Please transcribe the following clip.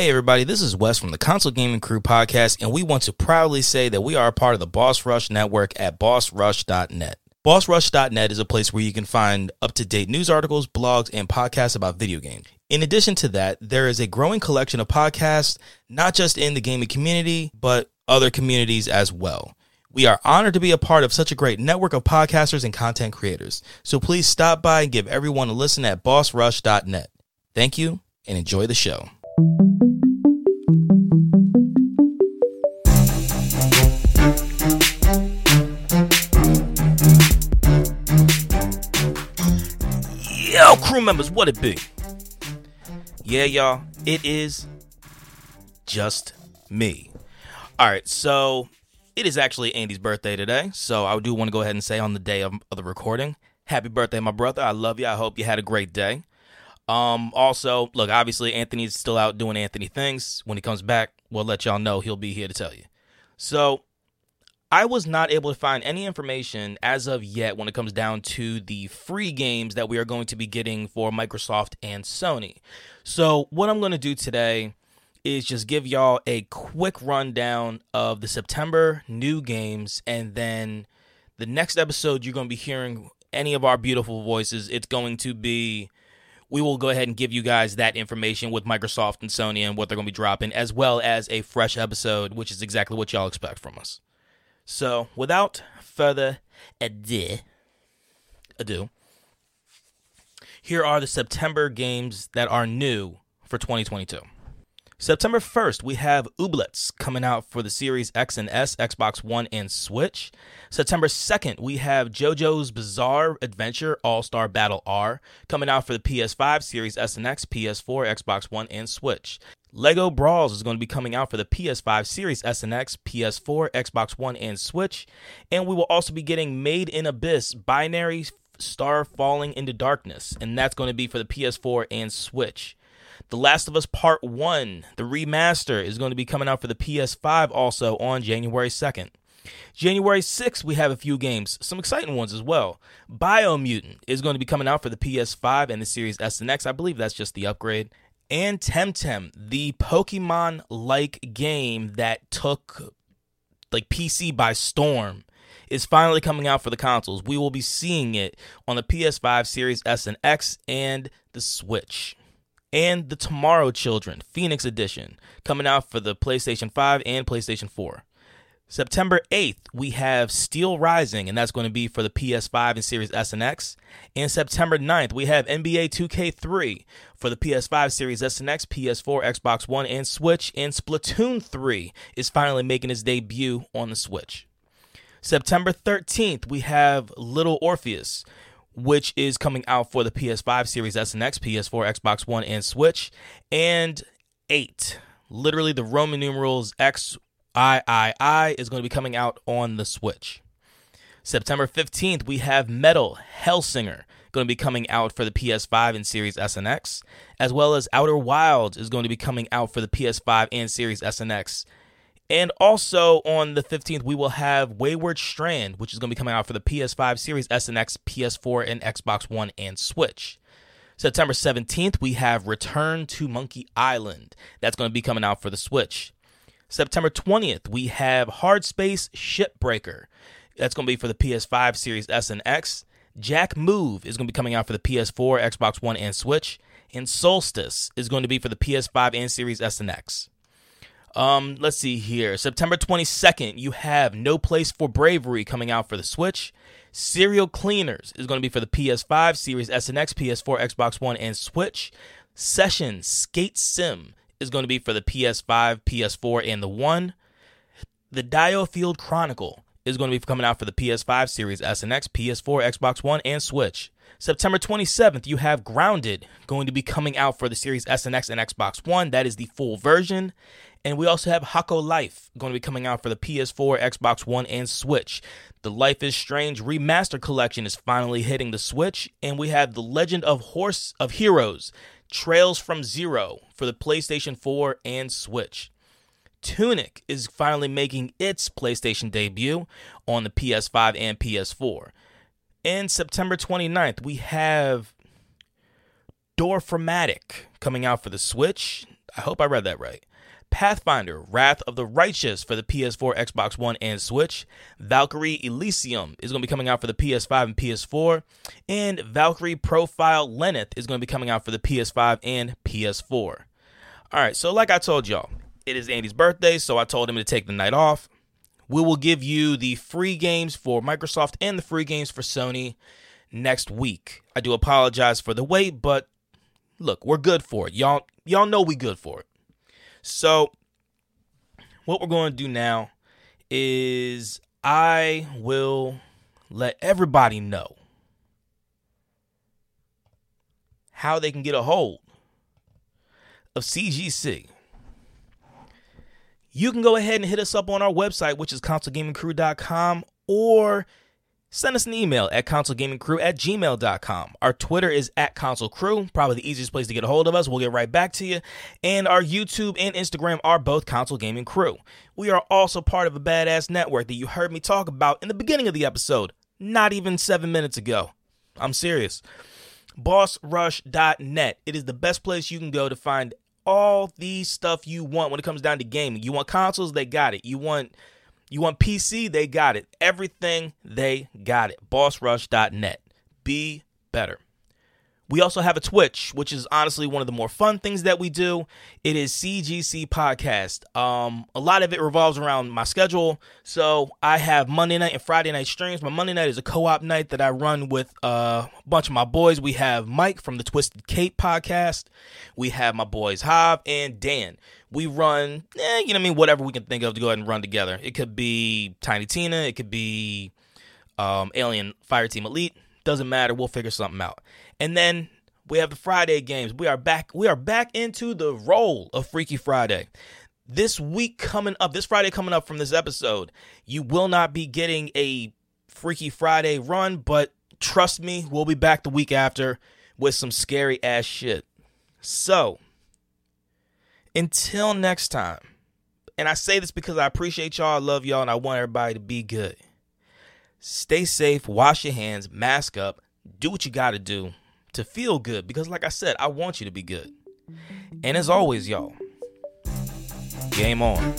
Hey, everybody, this is Wes from the Console Gaming Crew podcast, and we want to proudly say that we are a part of the Boss Rush Network at bossrush.net. BossRush.net is a place where you can find up to date news articles, blogs, and podcasts about video games. In addition to that, there is a growing collection of podcasts, not just in the gaming community, but other communities as well. We are honored to be a part of such a great network of podcasters and content creators. So please stop by and give everyone a listen at bossrush.net. Thank you and enjoy the show. Yo, crew members, what it be? Yeah, y'all, it is just me. All right, so it is actually Andy's birthday today, so I do want to go ahead and say on the day of, of the recording, happy birthday, my brother. I love you. I hope you had a great day. Um, also, look, obviously Anthony's still out doing Anthony things. When he comes back, we'll let y'all know he'll be here to tell you. So, I was not able to find any information as of yet when it comes down to the free games that we are going to be getting for Microsoft and Sony. So, what I'm going to do today is just give y'all a quick rundown of the September new games, and then the next episode, you're going to be hearing any of our beautiful voices. It's going to be we will go ahead and give you guys that information with Microsoft and Sony and what they're going to be dropping, as well as a fresh episode, which is exactly what y'all expect from us. So, without further ado, ado, here are the September games that are new for 2022. September 1st, we have Ooblets coming out for the Series X and S, Xbox One, and Switch. September 2nd, we have JoJo's Bizarre Adventure All Star Battle R coming out for the PS5, Series S and X, PS4, Xbox One, and Switch. Lego Brawls is going to be coming out for the PS5, Series S and X, PS4, Xbox One, and Switch. And we will also be getting Made in Abyss Binary Star Falling into Darkness, and that's going to be for the PS4 and Switch. The Last of Us Part 1, the remaster, is going to be coming out for the PS5 also on January 2nd. January 6th, we have a few games, some exciting ones as well. Biomutant is going to be coming out for the PS5 and the Series S and X. I believe that's just the upgrade and Temtem, the Pokemon like game that took like PC by storm, is finally coming out for the consoles. We will be seeing it on the PS5 Series S and X and the Switch. And the Tomorrow Children Phoenix Edition coming out for the PlayStation 5 and PlayStation 4. September 8th, we have Steel Rising, and that's going to be for the PS5 and Series S and X. And September 9th, we have NBA 2K3 for the PS5, Series S and X, PS4, Xbox One, and Switch. And Splatoon 3 is finally making its debut on the Switch. September 13th, we have Little Orpheus, which is coming out for the PS5, Series S and X, PS4, Xbox One, and Switch. And 8, literally the Roman numerals XIII is going to be coming out on the Switch. September 15th, we have Metal Hellsinger going to be coming out for the PS5 and Series S and X, as well as Outer Wilds is going to be coming out for the PS5 and Series S and X. And also on the 15th, we will have Wayward Strand, which is going to be coming out for the PS5, Series S and X, PS4, and Xbox One and Switch. September 17th, we have Return to Monkey Island. That's going to be coming out for the Switch. September 20th, we have Hard Space Shipbreaker. That's going to be for the PS5, Series S and X. Jack Move is going to be coming out for the PS4, Xbox One, and Switch. And Soulstice is going to be for the PS5 and Series S and X. Um, let's see here. September 22nd, you have No Place for Bravery coming out for the Switch. Serial Cleaners is going to be for the PS5, Series S and X, PS4, Xbox One, and Switch. Session Skate Sim is going to be for the PS5, PS4, and the One. The Diofield Chronicle is going to be coming out for the PS5, Series S and X, PS4, Xbox One, and Switch. September 27th, you have Grounded going to be coming out for the Series S and and Xbox One. That is the full version. And we also have Hokko Life going to be coming out for the PS4, Xbox One, and Switch. The Life is Strange Remaster Collection is finally hitting the Switch, and we have The Legend of Horse of Heroes Trails from Zero for the PlayStation 4 and Switch. Tunic is finally making its PlayStation debut on the PS5 and PS4. And September 29th, we have Dorfromantik coming out for the Switch. I hope I read that right. Pathfinder, Wrath of the Righteous for the PS4, Xbox One, and Switch. Valkyrie Elysium is going to be coming out for the PS5 and PS4. And Valkyrie Profile Lenneth is going to be coming out for the PS5 and PS4. All right, so like I told y'all, it is Andy's birthday, so I told him to take the night off. We will give you the free games for Microsoft and the free games for Sony next week. I do apologize for the wait, but look, we're good for it. Y'all y'all know we good for it. So, what we're going to do now is I will let everybody know how they can get a hold of CGC. You can go ahead and hit us up on our website, which is consolegamingcrew.com, or Send us an email at consolegamingcrew at gmail.com. Our Twitter is at consolecrew, probably the easiest place to get a hold of us. We'll get right back to you. And our YouTube and Instagram are both Console Gaming Crew. We are also part of a badass network that you heard me talk about in the beginning of the episode, not even seven minutes ago. I'm serious. BossRush.net. It is the best place you can go to find all the stuff you want when it comes down to gaming. You want consoles, they got it. You want you want PC? They got it. Everything, they got it. BossRush.net. Be better. We also have a Twitch, which is honestly one of the more fun things that we do. It is CGC Podcast. Um, a lot of it revolves around my schedule. So I have Monday night and Friday night streams. My Monday night is a co-op night that I run with a bunch of my boys. We have Mike from the Twisted Cape podcast. We have my boys Hav and Dan we run, eh, you know what I mean, whatever we can think of to go ahead and run together. It could be Tiny Tina, it could be um, Alien Fire Team Elite. Doesn't matter. We'll figure something out. And then we have the Friday games. We are back. We are back into the role of Freaky Friday. This week coming up, this Friday coming up from this episode, you will not be getting a Freaky Friday run, but trust me, we'll be back the week after with some scary ass shit. So, until next time, and I say this because I appreciate y'all, I love y'all, and I want everybody to be good. Stay safe, wash your hands, mask up, do what you got to do to feel good because, like I said, I want you to be good. And as always, y'all, game on.